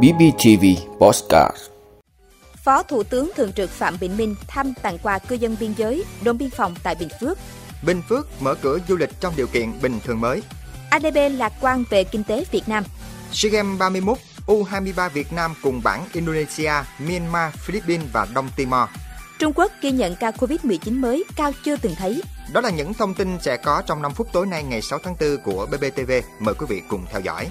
BBTV Postcard Phó Thủ tướng Thường trực Phạm Bình Minh thăm tặng quà cư dân biên giới, đồn biên phòng tại Bình Phước. Bình Phước mở cửa du lịch trong điều kiện bình thường mới. ADB lạc quan về kinh tế Việt Nam. SEA Games 31, U23 Việt Nam cùng bảng Indonesia, Myanmar, Philippines và Đông Timor. Trung Quốc ghi nhận ca Covid-19 mới cao chưa từng thấy. Đó là những thông tin sẽ có trong 5 phút tối nay ngày 6 tháng 4 của BBTV. Mời quý vị cùng theo dõi.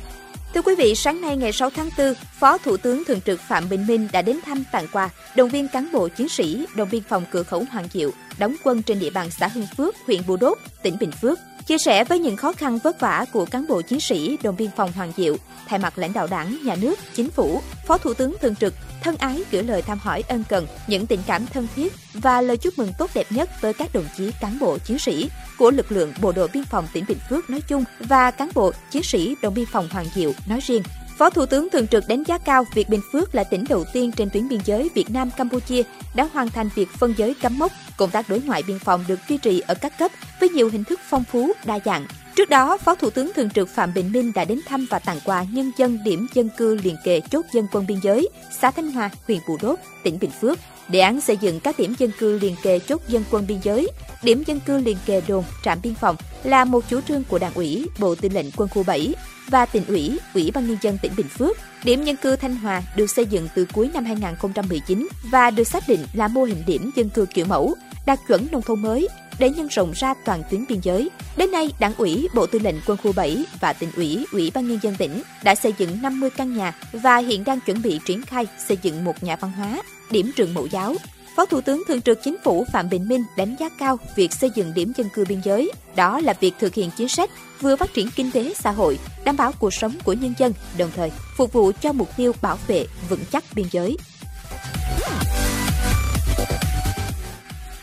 Thưa quý vị, sáng nay ngày 6 tháng 4, Phó Thủ tướng Thường trực Phạm Bình Minh đã đến thăm tặng quà động viên cán bộ chiến sĩ đồn biên phòng cửa khẩu Hoàng Diệu đóng quân trên địa bàn xã Hưng Phước, huyện Bù Đốp, tỉnh Bình Phước. Chia sẻ với những khó khăn vất vả của cán bộ chiến sĩ đồn biên phòng Hoàng Diệu, thay mặt lãnh đạo đảng, nhà nước, chính phủ, Phó Thủ tướng Thường trực thân ái gửi lời thăm hỏi ân cần, những tình cảm thân thiết và lời chúc mừng tốt đẹp nhất tới các đồng chí cán bộ chiến sĩ của lực lượng bộ đội biên phòng tỉnh Bình Phước nói chung và cán bộ chiến sĩ đồn biên phòng Hoàng Diệu nói riêng. Phó Thủ tướng Thường trực đánh giá cao việc Bình Phước là tỉnh đầu tiên trên tuyến biên giới Việt Nam Campuchia đã hoàn thành việc phân giới cắm mốc. Công tác đối ngoại biên phòng được duy trì ở các cấp với nhiều hình thức phong phú, đa dạng. Trước đó, Phó Thủ tướng Thường trực Phạm Bình Minh đã đến thăm và tặng quà nhân dân điểm dân cư liền kề chốt dân quân biên giới, xã Thanh Hòa, huyện Bù Đốt, tỉnh Bình Phước. Đề án xây dựng các điểm dân cư liền kề chốt dân quân biên giới, điểm dân cư liền kề đồn, trạm biên phòng là một chủ trương của Đảng ủy, Bộ Tư lệnh Quân khu 7 và tỉnh ủy, Ủy ban nhân dân tỉnh Bình Phước. Điểm dân cư Thanh Hòa được xây dựng từ cuối năm 2019 và được xác định là mô hình điểm dân cư kiểu mẫu, đạt chuẩn nông thôn mới để nhân rộng ra toàn tuyến biên giới. Đến nay, Đảng ủy, Bộ Tư lệnh Quân khu 7 và tỉnh ủy, Ủy ban nhân dân tỉnh đã xây dựng 50 căn nhà và hiện đang chuẩn bị triển khai xây dựng một nhà văn hóa, điểm trường mẫu giáo. Phó Thủ tướng Thường trực Chính phủ Phạm Bình Minh đánh giá cao việc xây dựng điểm dân cư biên giới. Đó là việc thực hiện chính sách vừa phát triển kinh tế xã hội, đảm bảo cuộc sống của nhân dân, đồng thời phục vụ cho mục tiêu bảo vệ vững chắc biên giới.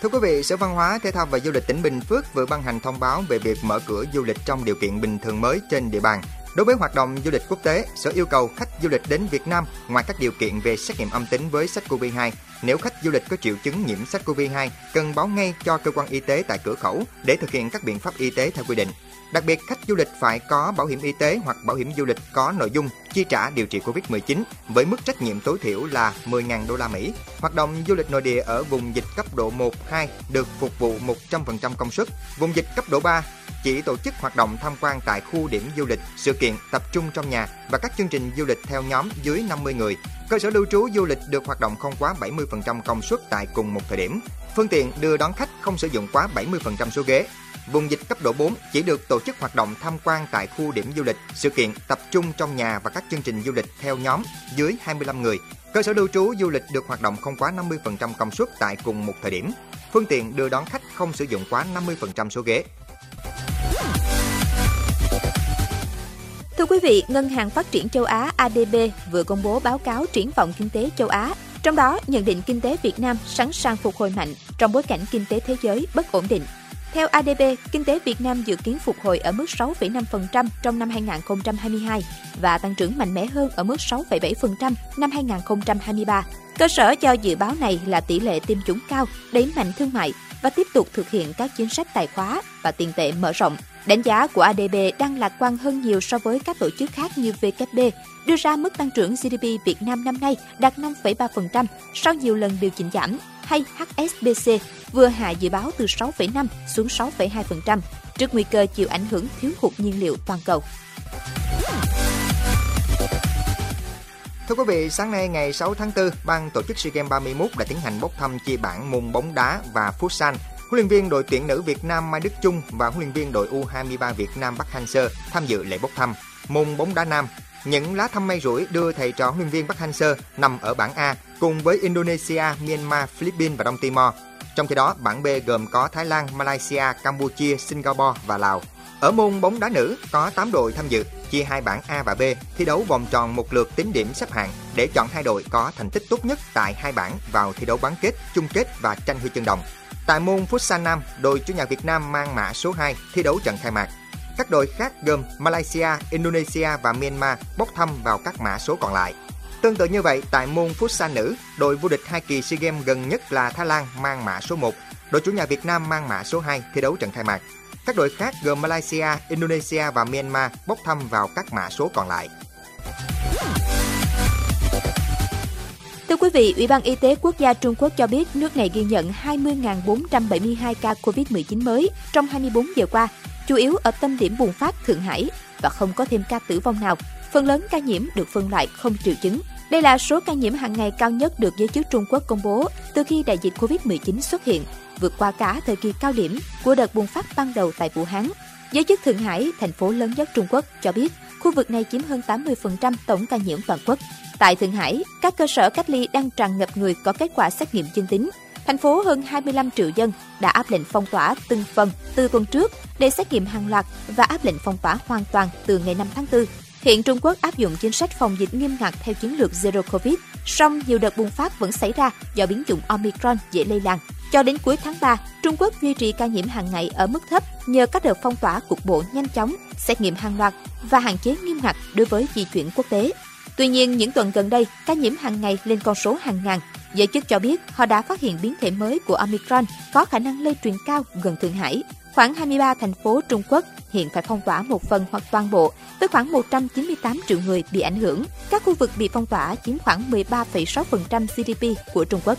Thưa quý vị, Sở Văn hóa, Thể thao và Du lịch tỉnh Bình Phước vừa ban hành thông báo về việc mở cửa du lịch trong điều kiện bình thường mới trên địa bàn. Đối với hoạt động du lịch quốc tế, Sở yêu cầu khách du lịch đến Việt Nam ngoài các điều kiện về xét nghiệm âm tính với SARS-CoV-2, nếu khách du lịch có triệu chứng nhiễm SARS-CoV-2 cần báo ngay cho cơ quan y tế tại cửa khẩu để thực hiện các biện pháp y tế theo quy định. Đặc biệt, khách du lịch phải có bảo hiểm y tế hoặc bảo hiểm du lịch có nội dung chi trả điều trị Covid-19 với mức trách nhiệm tối thiểu là 10.000 đô la Mỹ. Hoạt động du lịch nội địa ở vùng dịch cấp độ 1, 2 được phục vụ 100% công suất. Vùng dịch cấp độ 3 chỉ tổ chức hoạt động tham quan tại khu điểm du lịch, sự kiện, tập trung trong nhà và các chương trình du lịch theo nhóm dưới 50 người. Cơ sở lưu trú du lịch được hoạt động không quá 70% công suất tại cùng một thời điểm. Phương tiện đưa đón khách không sử dụng quá 70% số ghế. Vùng dịch cấp độ 4 chỉ được tổ chức hoạt động tham quan tại khu điểm du lịch, sự kiện, tập trung trong nhà và các chương trình du lịch theo nhóm dưới 25 người. Cơ sở lưu trú du lịch được hoạt động không quá 50% công suất tại cùng một thời điểm. Phương tiện đưa đón khách không sử dụng quá 50% số ghế. Thưa quý vị, Ngân hàng Phát triển châu Á ADB vừa công bố báo cáo triển vọng kinh tế châu Á. Trong đó, nhận định kinh tế Việt Nam sẵn sàng phục hồi mạnh trong bối cảnh kinh tế thế giới bất ổn định. Theo ADB, kinh tế Việt Nam dự kiến phục hồi ở mức 6,5% trong năm 2022 và tăng trưởng mạnh mẽ hơn ở mức 6,7% năm 2023. Cơ sở cho dự báo này là tỷ lệ tiêm chủng cao, đẩy mạnh thương mại và tiếp tục thực hiện các chính sách tài khóa và tiền tệ mở rộng. Đánh giá của ADB đang lạc quan hơn nhiều so với các tổ chức khác như WB, đưa ra mức tăng trưởng GDP Việt Nam năm nay đạt 5,3% sau nhiều lần điều chỉnh giảm, hay HSBC vừa hạ dự báo từ 6,5 xuống 6,2% trước nguy cơ chịu ảnh hưởng thiếu hụt nhiên liệu toàn cầu. Thưa quý vị, sáng nay ngày 6 tháng 4, ban tổ chức SEA Games 31 đã tiến hành bốc thăm chia bảng môn bóng đá và futsal. Huấn luyện viên đội tuyển nữ Việt Nam Mai Đức Chung và huấn luyện viên đội U23 Việt Nam Bắc Hang Sơ tham dự lễ bốc thăm. Môn bóng đá nam, những lá thăm may rủi đưa thầy trò huấn luyện viên Bắc Hang Sơ nằm ở bảng A cùng với Indonesia, Myanmar, Philippines và Đông Timor. Trong khi đó, bảng B gồm có Thái Lan, Malaysia, Campuchia, Singapore và Lào. Ở môn bóng đá nữ có 8 đội tham dự, chia hai bảng A và B, thi đấu vòng tròn một lượt tính điểm xếp hạng để chọn hai đội có thành tích tốt nhất tại hai bảng vào thi đấu bán kết, chung kết và tranh huy chương đồng. Tại môn Futsal Nam, đội chủ nhà Việt Nam mang mã số 2 thi đấu trận khai mạc. Các đội khác gồm Malaysia, Indonesia và Myanmar bốc thăm vào các mã số còn lại. Tương tự như vậy, tại môn Futsal nữ, đội vô địch hai kỳ SEA Games gần nhất là Thái Lan mang mã số 1, đội chủ nhà Việt Nam mang mã số 2 thi đấu trận khai mạc. Các đội khác gồm Malaysia, Indonesia và Myanmar bốc thăm vào các mã số còn lại. Thưa quý vị, Ủy ban Y tế Quốc gia Trung Quốc cho biết nước này ghi nhận 20.472 ca COVID-19 mới trong 24 giờ qua, chủ yếu ở tâm điểm bùng phát Thượng Hải và không có thêm ca tử vong nào. Phần lớn ca nhiễm được phân loại không triệu chứng. Đây là số ca nhiễm hàng ngày cao nhất được giới chức Trung Quốc công bố từ khi đại dịch COVID-19 xuất hiện, vượt qua cả thời kỳ cao điểm của đợt bùng phát ban đầu tại Vũ Hán. Giới chức Thượng Hải, thành phố lớn nhất Trung Quốc, cho biết khu vực này chiếm hơn 80% tổng ca nhiễm toàn quốc. Tại Thượng Hải, các cơ sở cách ly đang tràn ngập người có kết quả xét nghiệm dương tính. Thành phố hơn 25 triệu dân đã áp lệnh phong tỏa từng phần từ tuần trước để xét nghiệm hàng loạt và áp lệnh phong tỏa hoàn toàn từ ngày 5 tháng 4. Hiện Trung Quốc áp dụng chính sách phòng dịch nghiêm ngặt theo chiến lược Zero Covid, song nhiều đợt bùng phát vẫn xảy ra do biến chủng Omicron dễ lây lan. Cho đến cuối tháng 3, Trung Quốc duy trì ca nhiễm hàng ngày ở mức thấp nhờ các đợt phong tỏa cục bộ nhanh chóng, xét nghiệm hàng loạt và hạn chế nghiêm ngặt đối với di chuyển quốc tế. Tuy nhiên, những tuần gần đây, ca nhiễm hàng ngày lên con số hàng ngàn. Giới chức cho biết họ đã phát hiện biến thể mới của Omicron có khả năng lây truyền cao gần Thượng Hải. Khoảng 23 thành phố Trung Quốc hiện phải phong tỏa một phần hoặc toàn bộ, với khoảng 198 triệu người bị ảnh hưởng. Các khu vực bị phong tỏa chiếm khoảng 13,6% GDP của Trung Quốc.